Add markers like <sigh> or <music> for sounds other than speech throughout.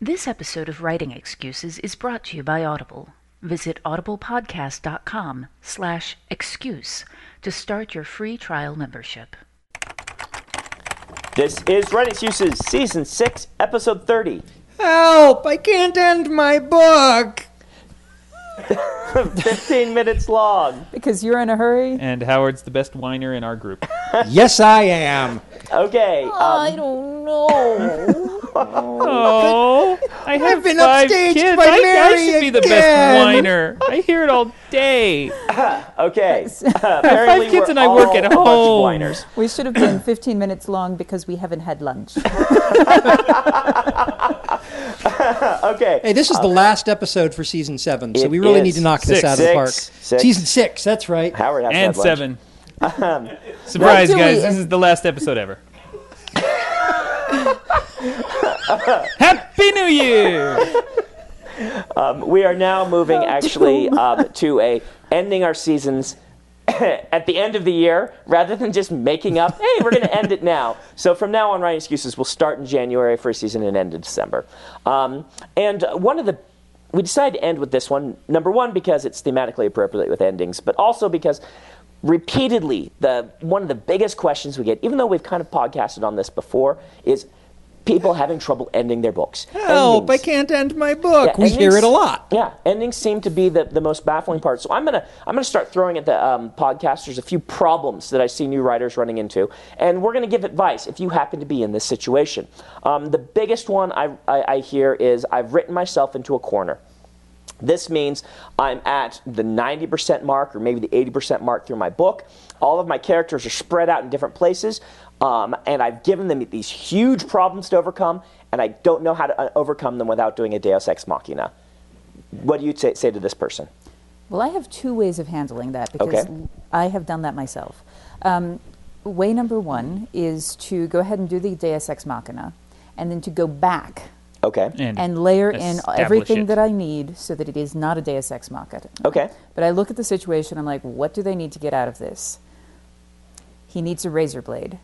This episode of Writing Excuses is brought to you by Audible. Visit audiblepodcast.com slash excuse to start your free trial membership. This is Writing Excuses, Season 6, Episode 30. Help! I can't end my book! <laughs> 15 minutes long. Because you're in a hurry? And Howard's the best whiner in our group. yes, I am. Okay. Um, I don't know. Oh, I have I've been five upstaged kids. by I, I Mary should be the again. best whiner. I hear it all day. <laughs> okay. <laughs> Uh, Apparently kids we're and I work all at a bunch of home. whiners. we should have been 15 minutes long because we haven't had lunch. <laughs> Okay. Hey, this is the uh, last episode for season seven, so It we really is. need to knock this Six. out of the park. Six. Season six, that's right. Howard has to And have lunch. seven. Um, Surprise, What do guys. This is the last episode ever. <laughs> Happy New Year! Um, we are now moving actually um, to a ending our seasons <coughs> at the end of the year rather than just making up, hey, we're going to end it now. So from now on, Writing Excuses will start in January for a season and end in December. Um, and one of the we decided to end with this one, number one, because it's thematically appropriate with endings, but also because repeatedly the one of the biggest questions we get, even though we've kind of podcasted on this before, is people having trouble ending their books. Help! I can't end my book. Yeah, we hear it a lot. Yeah, endings seem to be the, the most baffling part. So I'm gonna I'm gonna start throwing at the um, podcasters a few problems that I see new writers running into, and we're gonna give advice if you happen to be in this situation. Um, the biggest one I, I, I hear is I've written myself into a corner. This means I'm at the 90% mark or maybe the 80% mark through my book. All of my characters are spread out in different places, um, and I've given them these huge problems to overcome, and I don't know how to uh, overcome them without doing a Deus Ex Machina. What do you say, say to this person? Well, I have two ways of handling that because Okay. I have done that myself. Um, way number one is to go ahead and do the Deus Ex Machina, and then to go back Okay. And, and layer in everything it. that I need so that it is not a Deus Ex Machina. Okay. But I look at the situation, I'm like, what do they need to get out of this? He needs a razor blade.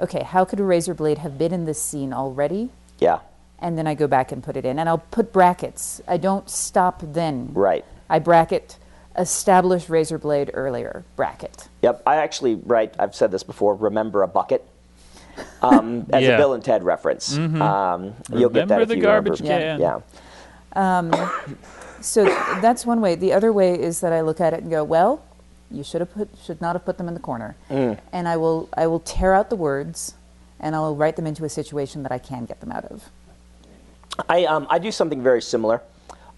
Okay, how could a razor blade have been in this scene already? Yeah. And then I go back and put it in. And I'll put brackets. I don't stop then. Right. I bracket establish razor blade earlier. Bracket. Yep. I actually write. I've said this before. Remember a bucket. Um, <laughs> as Yeah. a Bill and Ted reference. Um, you'll get that Remember if the you garbage remember. can. Yeah. <coughs> So that's one way. The other way is that I look at it and go, well, you should have put should not have put them in the corner. And I will I will tear out the words and I'll write them into a situation that I can get them out of. I, um, I do something very similar.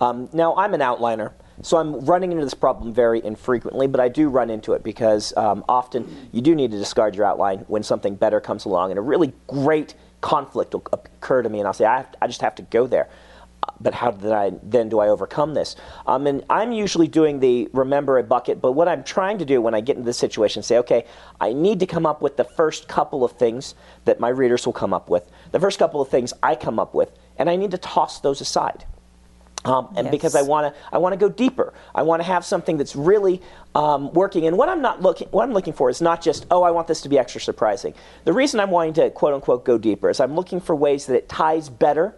Um, now, I'm an outliner, so I'm running into this problem very infrequently, but I do run into it because um, often you do need to discard your outline when something better comes along, and a really great conflict will occur to me, and I'll say, I, have I just have to go there. But how did I then do I overcome this? Um, and I'm usually doing the remember a bucket. But what I'm trying to do when I get into this situation, say, okay, I need to come up with the first couple of things that my readers will come up with, the first couple of things I come up with, and I need to toss those aside. Um, and because I want to, I want to go deeper. I want to have something that's really um, working. And what I'm not looking, what I'm looking for is not just, oh, I want this to be extra surprising. The reason I'm wanting to quote unquote go deeper is I'm looking for ways that it ties better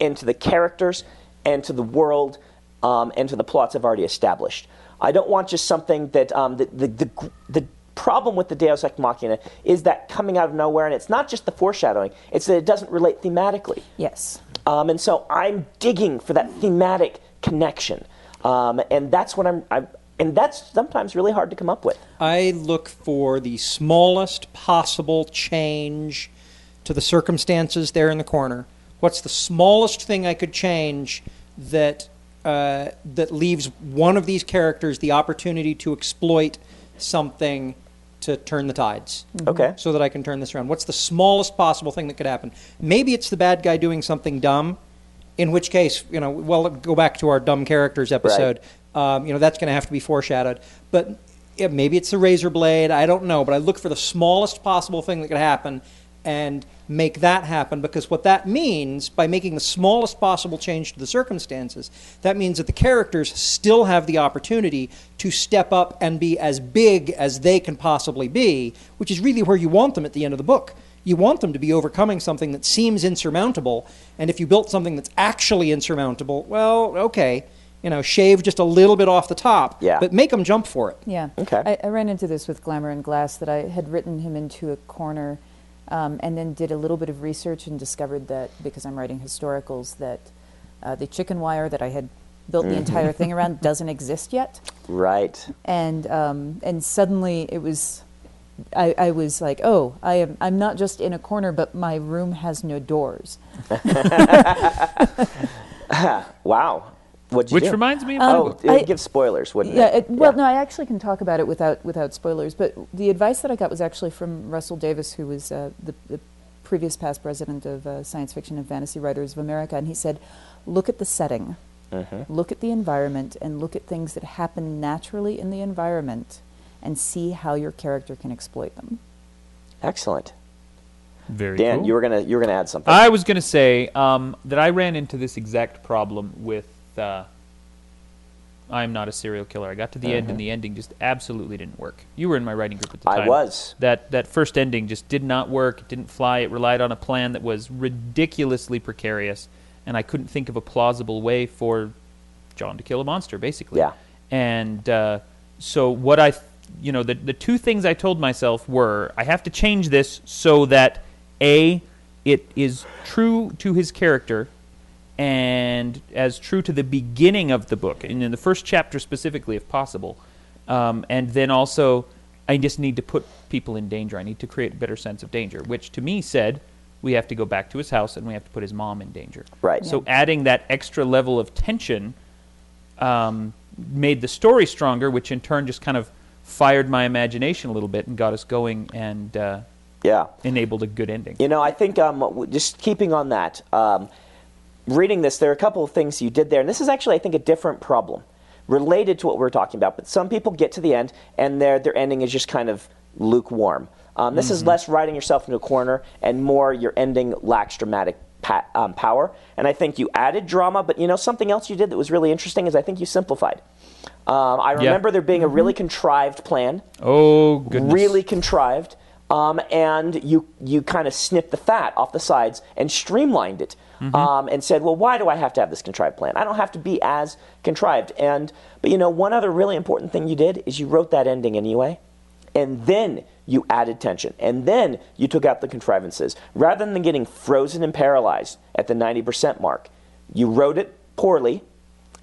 into the characters and to the world um, and to the plots I've already established. I don't want just something that um, the, the, the, the problem with the Deus Ex Machina is that coming out of nowhere, and it's not just the foreshadowing; it's that it doesn't relate thematically. Yes. Um, and so I'm digging for that thematic connection, um, and that's what I'm, I'm. And that's sometimes really hard to come up with. I look for the smallest possible change to the circumstances there in the corner. What's the smallest thing I could change that uh, that leaves one of these characters the opportunity to exploit something to turn the tides? Okay. so that I can turn this around? What's the smallest possible thing that could happen? Maybe it's the bad guy doing something dumb, in which case, you know, well, go back to our dumb characters episode. Um, you know, that's going to have to be foreshadowed. But yeah, maybe it's the razor blade. I don't know. But I look for the smallest possible thing that could happen and make that happen because what that means by making the smallest possible change to the circumstances that means that the characters still have the opportunity to step up and be as big as they can possibly be which is really where you want them at the end of the book You want them to be overcoming something that seems insurmountable, and if you built something that's actually insurmountable, well, okay, you know, shave just a little bit off the top, Yeah. but make them jump for it. Yeah. Okay. I, I ran into this with Glamour in Glass that I had written him into a corner um, and then did a little bit of research and discovered that because I'm writing historicals, that uh, the chicken wire that I had built the entire thing around <laughs> doesn't exist yet. Right. And, um, and suddenly it was. I, I was like, oh, I am. I'm not just in a corner, but my room has no doors. <laughs> <laughs> Wow. What'd you Which do? reminds me of Oh, Um, it I- would spoilers, wouldn't Yeah, it? it, well, no, I actually can talk about it without without spoilers. But the advice that I got was actually from Russell Davis, who was uh, the, the previous past president of uh, Science Fiction and Fantasy Writers of America, and he said, "Look at the setting, look at the environment, and look at things that happen naturally in the environment, and see how your character can exploit them." Excellent. Very Dan, cool. you were gonna you were gonna add something. I was going to say um, that I ran into this exact problem with uh, I'm not a serial killer. I got to the end, and the ending just absolutely didn't work. You were in my writing group at the time. I was. That that first ending just did not work. It didn't fly. It relied on a plan that was ridiculously precarious, and I couldn't think of a plausible way for John to kill a monster, basically. Yeah. And uh, so what I, you know, the the two things I told myself were I have to change this so that a it is true to his character and as true to the beginning of the book and in the first chapter specifically if possible um, and then also i just need to put people in danger i need to create a better sense of danger which to me said we have to go back to his house and we have to put his mom in danger Right. so adding that extra level of tension um, made the story stronger which in turn just kind of fired my imagination a little bit and got us going and uh, Yeah. enabled a good ending You know, I think um, just keeping on that, um, reading this, there are a couple of things you did there, and this is actually, I think, a different problem related to what we are talking about. But some people get to the end, and their their ending is just kind of lukewarm. Um, this is less writing yourself into a corner, and more your ending lacks dramatic pa- um, power. And I think you added drama, but you know something else you did that was really interesting is I think you simplified. Um, I remember there being a really contrived plan oh goodness really contrived, um, and you you kind of snipped the fat off the sides and streamlined it, um, and said, well, why do I have to have this contrived plan? I don't have to be as contrived. And but you know, one other really important thing you did is you wrote that ending anyway, and then you added tension, and then you took out the contrivances rather than getting frozen and paralyzed at the ninety percent mark. You wrote it poorly,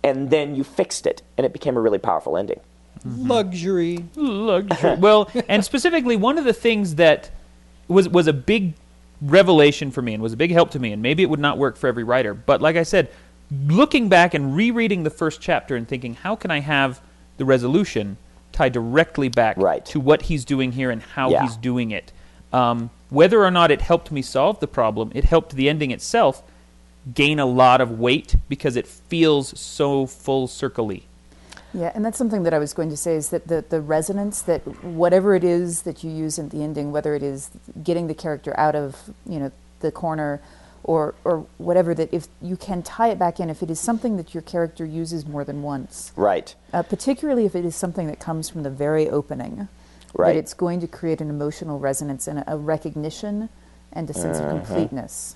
and then you fixed it, and it became a really powerful ending. Luxury. luxury. well, and specifically, one of the things that was was a big revelation for me and was a big help to me, and maybe it would not work for every writer, but like I said, looking back and rereading the first chapter and thinking, how can I have the resolution tied directly back Right. to what he's doing here and how Yeah. he's doing it? Um, whether or not it helped me solve the problem, it helped the ending itself gain a lot of weight because it feels so full circle-y. Yeah, and that's something that I was going to say is that the, the resonance that whatever it is that you use in the ending, whether it is getting the character out of you know the corner, or or whatever, that if you can tie it back in, if it is something that your character uses more than once, Right. uh, particularly if it is something that comes from the very opening, Right. that it's going to create an emotional resonance and a, a recognition and a sense of completeness.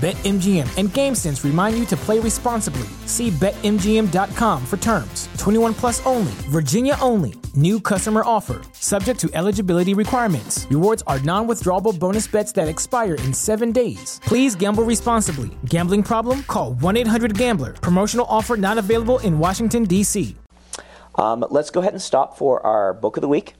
BetMGM and GameSense remind you to play responsibly. See BetMGM.com for terms. 21 plus only, Virginia only. New customer offer. Subject to eligibility requirements. Rewards are non withdrawable bonus bets that expire in seven days. Please gamble responsibly. Gambling problem? Call 1 800 Gambler. Promotional offer not available in Washington, D.C. Um, let's go ahead and stop for our book of the week.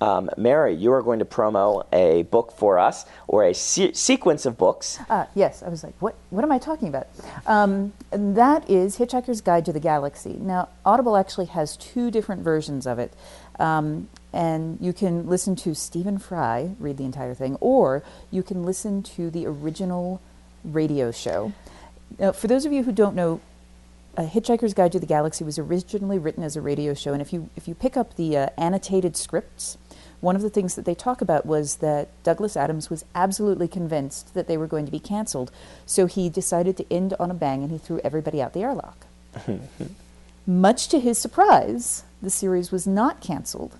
Um, Mary, you are going to promo a book for us, or a se- sequence of books. Ah, yes. I was like, what? What am I talking about? Um, and that is Hitchhiker's Guide to the Galaxy. Now, Audible actually has two different versions of it, um, and you can listen to Stephen Fry read the entire thing, or you can listen to the original radio show. Now, for those of you who don't know, uh, Hitchhiker's Guide to the Galaxy was originally written as a radio show, and if you if you pick up the uh, annotated scripts, one of the things that they talk about was that Douglas Adams was absolutely convinced that they were going to be canceled, so he decided to end on a bang and he threw everybody out the airlock. <laughs> Much to his surprise, the series was not canceled,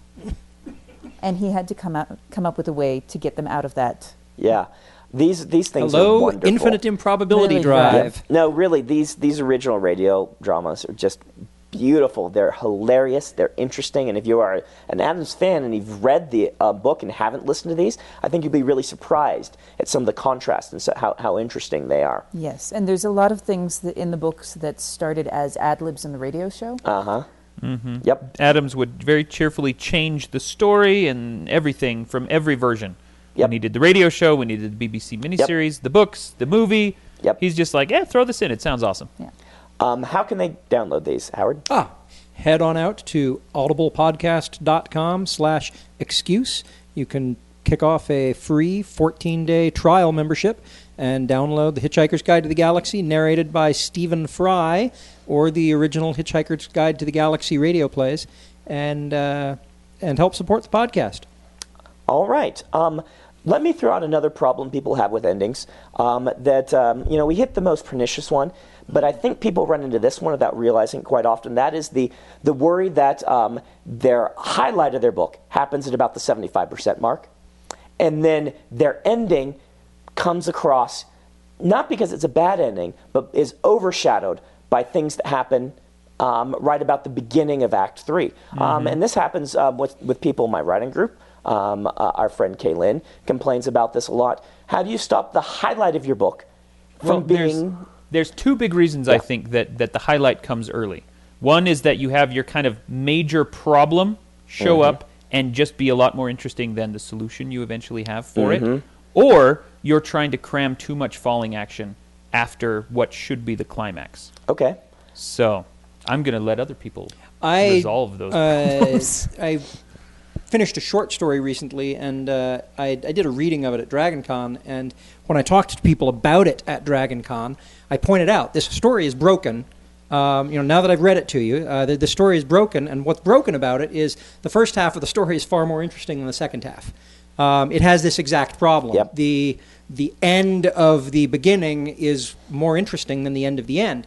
and he had to come out come up with a way to get them out of that. Yeah, these these things are Hello, wonderful. infinite improbability Really drive. No, really, these these original radio dramas are just beautiful. They're hilarious. They're interesting. And if you are an Adams fan and you've read the uh, book and haven't listened to these, I think you'd be really surprised at some of the contrast and so how how interesting they are. Yes, and there's a lot of things that in the books that started as ad libs in the radio show. Uh huh. Mm-hmm. Yep. Adams would very cheerfully change the story and everything from every version. Yep. When he did the radio show, when he did the BBC miniseries, the books, the movie, Yep. he's just like, yeah, throw this in. It sounds awesome. Yeah. Um, how can they download these, Howard? Ah, head on out to audiblepodcast.com slash excuse. You can kick off a free 14-day trial membership and download The Hitchhiker's Guide to the Galaxy, narrated by Stephen Fry, or the original Hitchhiker's Guide to the Galaxy radio plays, and, uh, and help support the podcast. All right. Um, let me throw out another problem people have with endings. Um, that um, you know, we hit the most pernicious one, but I think people run into this one without realizing quite often. That is the the worry that um, their highlight of their book happens at about the seventy five percent mark, and then their ending comes across not because it's a bad ending, but is overshadowed by things that happen um, right about the beginning of Act 3 Um, and this happens um, with with people in my writing group. Um, uh, our friend Kaylynn complains about this a lot. How do you stop the highlight of your book from Well, there's, being there's two big reasons I think that, that the highlight comes early. One is that you have your kind of major problem show Mm-hmm. up and just be a lot more interesting than the solution you eventually have for Mm-hmm. it. Or you're trying to cram too much falling action after what should be the climax. okay? So I'm going to let other people I resolve those. uh, I <laughs> finished a short story recently, and uh, I, I did a reading of it at DragonCon. And when I talked to people about it at DragonCon, I pointed out this story is broken. Um, you know, now that I've read it to you, uh, the, the story is broken, and what's broken about it is the first half of the story is far more interesting than the second half. Um, it has this exact problem. Yep. The the end of the beginning is more interesting than the end of the end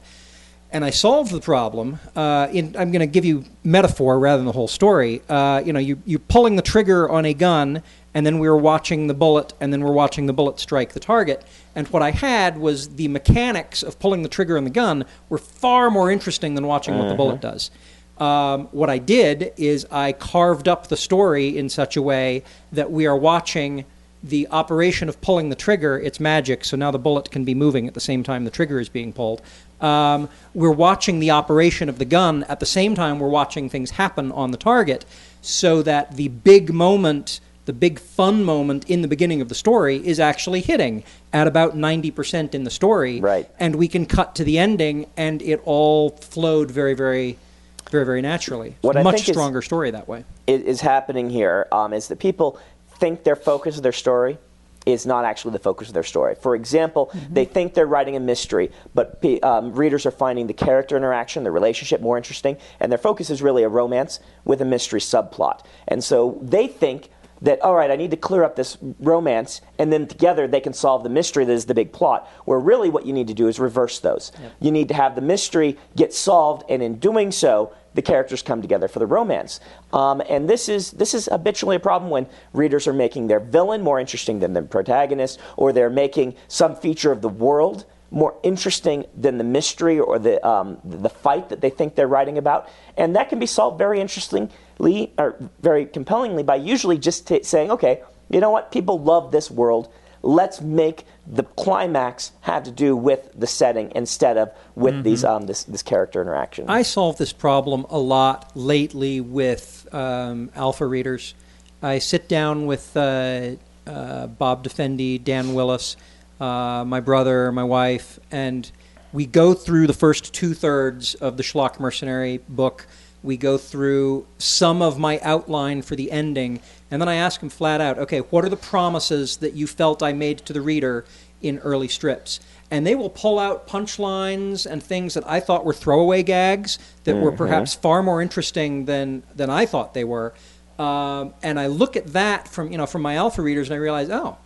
and I solved the problem. Uh, in, I'm going to give you metaphor rather than the whole story. Uh, you know, you, you're pulling the trigger on a gun, and then we were watching the bullet, and then we're watching the bullet strike the target. And what I had was the mechanics of pulling the trigger on the gun were far more interesting than watching what the bullet does. Um, what I did is I carved up the story in such a way that we are watching the operation of pulling the trigger, it's magic, so now the bullet can be moving at the same time the trigger is being pulled. Um, we're watching the operation of the gun at the same time we're watching things happen on the target, so that the big moment, the big fun moment in the beginning of the story is actually hitting at about 90% in the story. Right. And we can cut to the ending, and it all flowed very, very, very, very naturally. It's What a I much think is- stronger story that way. is, is happening here um, is that people think their focus of their story is not actually the focus of their story. For example, they think they're writing a mystery, but um, readers are finding the character interaction, the relationship more interesting, and their focus is really a romance with a mystery subplot. And so they think that, all right, I need to clear up this romance, and then together they can solve the mystery that is the big plot, where really what you need to do is reverse those. You need to have the mystery get solved, and in doing so, the characters come together for the romance. Um, and this is this is habitually a problem when readers are making their villain more interesting than the protagonist, or they're making some feature of the world more interesting than the mystery or the um, the fight that they think they're writing about. And that can be solved very interestingly or very compellingly by usually just t- saying, okay, you know what, people love this world. Let's make the climax have to do with the setting instead of with these um, this this character interaction. I solve this problem a lot lately with um, alpha readers, I sit down with uh, uh, Bob Defendi, Dan Willis, uh, my brother, my wife, and we go through the first two thirds of the Schlock Mercenary book. We go through some of my outline for the ending, and then I ask him flat out, okay, what are the promises that you felt I made to the reader in early strips? And they will pull out punchlines and things that I thought were throwaway gags that were perhaps far more interesting than, than I thought they were. Um, and I look at that from, you know, from my alpha readers and I realize, oh,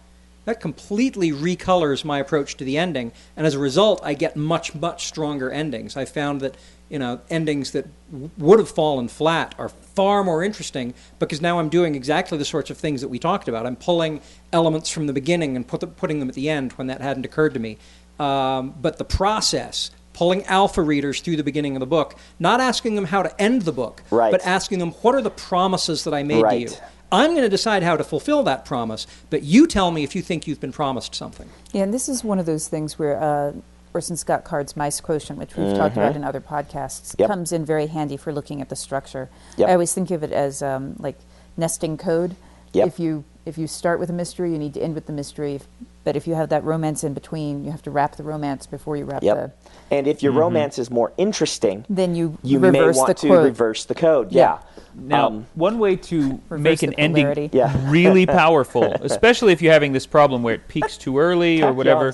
that completely recolors my approach to the ending, and as a result, I get much, much stronger endings. I found that you know endings that w- would have fallen flat are far more interesting because now I'm doing exactly the sorts of things that we talked about. I'm pulling elements from the beginning and put the, putting them at the end when that hadn't occurred to me. Um, but the process, pulling alpha readers through the beginning of the book, not asking them how to end the book, Right. but asking them what are the promises that I made to you. I'm going to decide how to fulfill that promise, but you tell me if you think you've been promised something. Yeah, and this is one of those things where uh, Orson Scott Card's MICE quotient, which we've talked about in other podcasts, Mm-hmm. Yep. comes in very handy for looking at the structure. Yep. I always think of it as um, like nesting code. Yep. If you if you start with a mystery, you need to end with the mystery. If, but if you have that romance in between, you have to wrap the romance before you wrap Yep. the. And if your romance is more interesting, Then you you may want the to quote. reverse the code. Yeah. Now, Um, one way to make the an ending. Yeah. <laughs> really powerful, especially if you're having this problem where it peaks too early or whatever.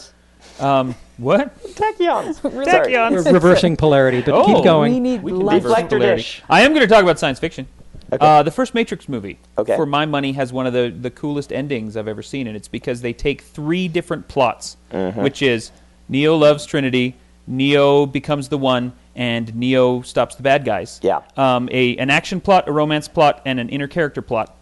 Um, what? Tachyons. <laughs> Tachyons. We're reversing polarity, but Oh. keep going. We need We can life. reverse Deflector polarity. dish. I am going to talk about science fiction. Okay. Uh, the first Matrix movie, Okay. for my money, has one of the, the coolest endings I've ever seen, and it's because they take three different plots, Mm-hmm. which is Neo loves Trinity, Neo becomes the one, and Neo stops the bad guys. Yeah. Um, a an action plot, a romance plot, and an inner character plot,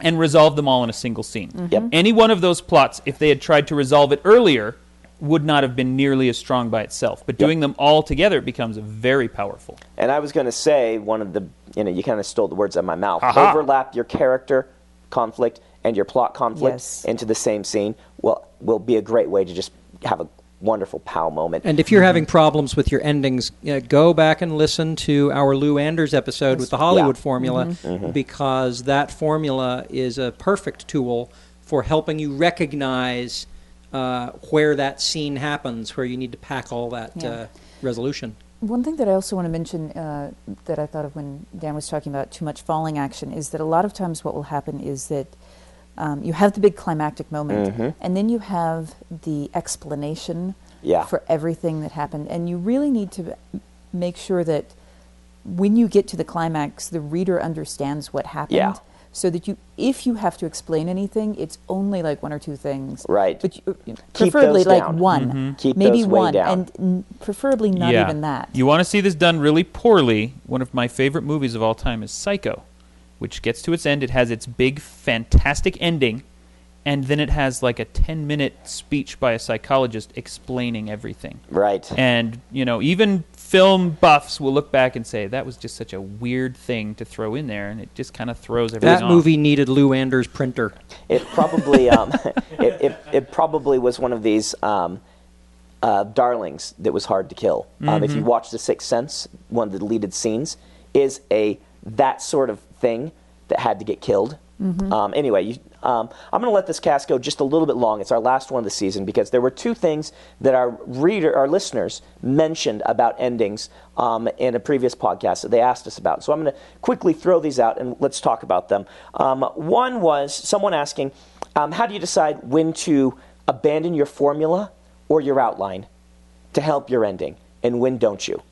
and resolve them all in a single scene. Yep. Any one of those plots, if they had tried to resolve it earlier, would not have been nearly as strong by itself. But doing them all together, it becomes very powerful. And I was going to say one of the, you know, you kind of stole the words out of my mouth. Aha. Overlap your character conflict and your plot conflict Yes. into the same scene will will be a great way to just have a wonderful pow moment. And if you're having problems with your endings, uh, go back and listen to our Lou Anders episode with the Hollywood Yeah. formula Mm-hmm. because that formula is a perfect tool for helping you recognize uh, where that scene happens, where you need to pack all that Yeah. uh, resolution. One thing that I also want to mention uh, that I thought of when Dan was talking about too much falling action is that a lot of times what will happen is that um, you have the big climactic moment, and then you have the explanation Yeah. for everything that happened, and you really need to make sure that when you get to the climax, the reader understands what happened. Yeah. So that you, if you have to explain anything, it's only like one or two things. Right. But you, uh, Keep preferably those like down. one, Keep maybe those way one, down. and n- preferably not yeah. even that. You want to see this done really poorly? One of my favorite movies of all time is Psycho, which gets to its end. It has its big, fantastic ending, and then it has like a 10 minute speech by a psychologist explaining everything. right. And, you know, even film buffs will look back and say, that was just such a weird thing to throw in there, and it just kind of throws everything That off. movie needed Lou Anders' printer. It probably um, <laughs> it, it, it probably was one of these um, uh, darlings that was hard to kill. Um, if you Mm-hmm. watch The Sixth Sense, one of the deleted scenes is a that sort of thing that had to get killed. Um, anyway, you, um, I'm going to let this cast go just a little bit long. It's our last one of the season because there were two things that our reader, our listeners, mentioned about endings um, in a previous podcast that they asked us about. So I'm going to quickly throw these out and let's talk about them. Um, one was someone asking, um, "How do you decide when to abandon your formula or your outline to help your ending, and when don't you?"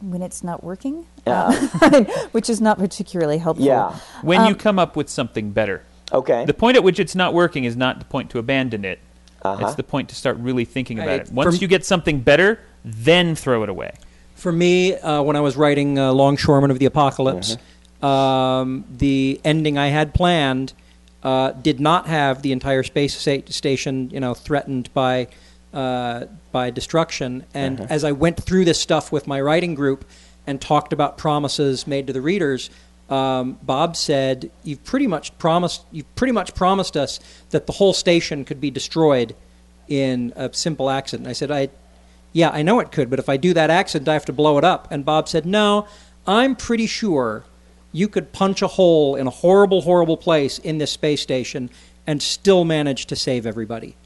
when it's not working, Yeah. Uh, <laughs> which is not particularly helpful. Yeah. when Um, you come up with something better. Okay. The point at which it's not working is not the point to abandon it. Uh-huh. It's the point to start really thinking about Right. it. Once you get something better, then throw it away. For me, uh, when I was writing uh, Longshoreman of the Apocalypse, um, the ending I had planned uh, did not have the entire space station, you know, threatened by uh, by destruction. And as I went through this stuff with my writing group and talked about promises made to the readers, um, Bob said, "You've pretty much promised. You've pretty much promised us that the whole station could be destroyed in a simple accident." I said, "I." Yeah, I know it could, but if I do that accident, I have to blow it up. And Bob said, No, I'm pretty sure you could punch a hole in a horrible, horrible place in this space station and still manage to save everybody.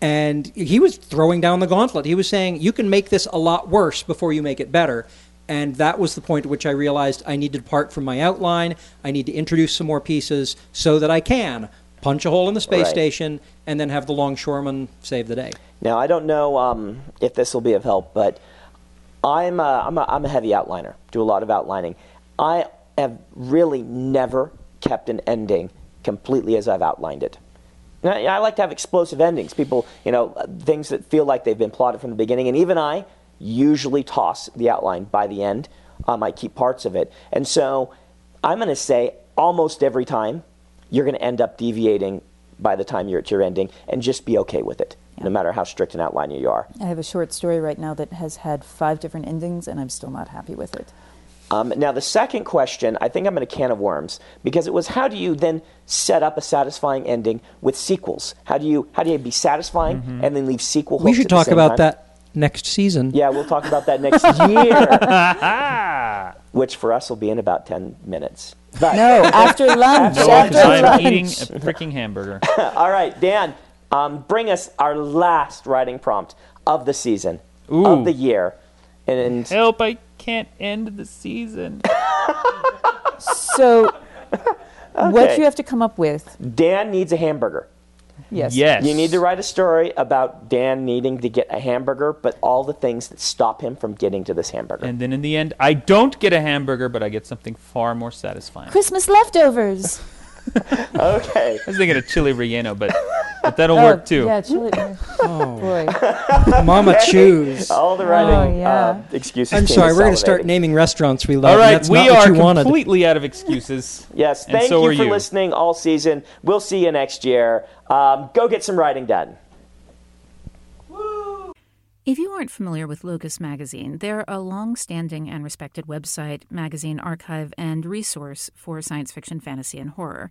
And he was throwing down the gauntlet. He was saying, you can make this a lot worse before you make it better. And that was the point at which I realized I need to depart from my outline. I need to introduce some more pieces so that I can punch a hole in the space Right. station and then have the longshoreman save the day. Now, I don't know um, if this will be of help, but I'm a, I'm, a, I'm a heavy outliner, do a lot of outlining. I have really never kept an ending completely as I've outlined it. I, I like to have explosive endings, people, you know, things that feel like they've been plotted from the beginning. And even I usually toss the outline by the end. Um, I keep parts of it. And so I'm going to say almost every time you're going to end up deviating by the time you're at your ending and just be okay with it, no matter how strict an outliner you are. I have a short story right now that has had five different endings, and I'm still not happy with it. Um, now, the second question, I think I'm in a can of worms because it was how do you then set up a satisfying ending with sequels? How do you how do you be satisfying and then leave sequel? We should talk about time? that next season. Yeah, we'll talk about that next year, <laughs> which for us will be in about ten minutes. But, No, after <laughs> lunch. No, after because I'm lunch. eating a freaking hamburger. <laughs> all right, Dan, um, bring us our last writing prompt of the season Ooh. of the year, and Help! I can't end the season. So, what Okay. you have to come up with, Dan needs a hamburger. Yes, Yes. You need to write a story about Dan needing to get a hamburger, but all the things that stop him from getting to this hamburger. And then in the end, I don't get a hamburger, but I get something far more satisfying. Christmas leftovers. <laughs> Okay. I was thinking of chili relleno, but, but that'll <laughs> Oh, work too. Yeah, chili. <laughs> Oh boy. Mama <laughs> choose. All the writing Oh, yeah. uh, excuses. I'm sorry, we're going to start naming restaurants we love. All right, and that's we not what are you wanted. completely out of excuses. Yes, thank so you for you. listening all season. We'll see you next year. Um, go get some writing done. If you aren't familiar with Locus Magazine, they're a long standing and respected website, magazine archive, and resource for science fiction, fantasy, and horror.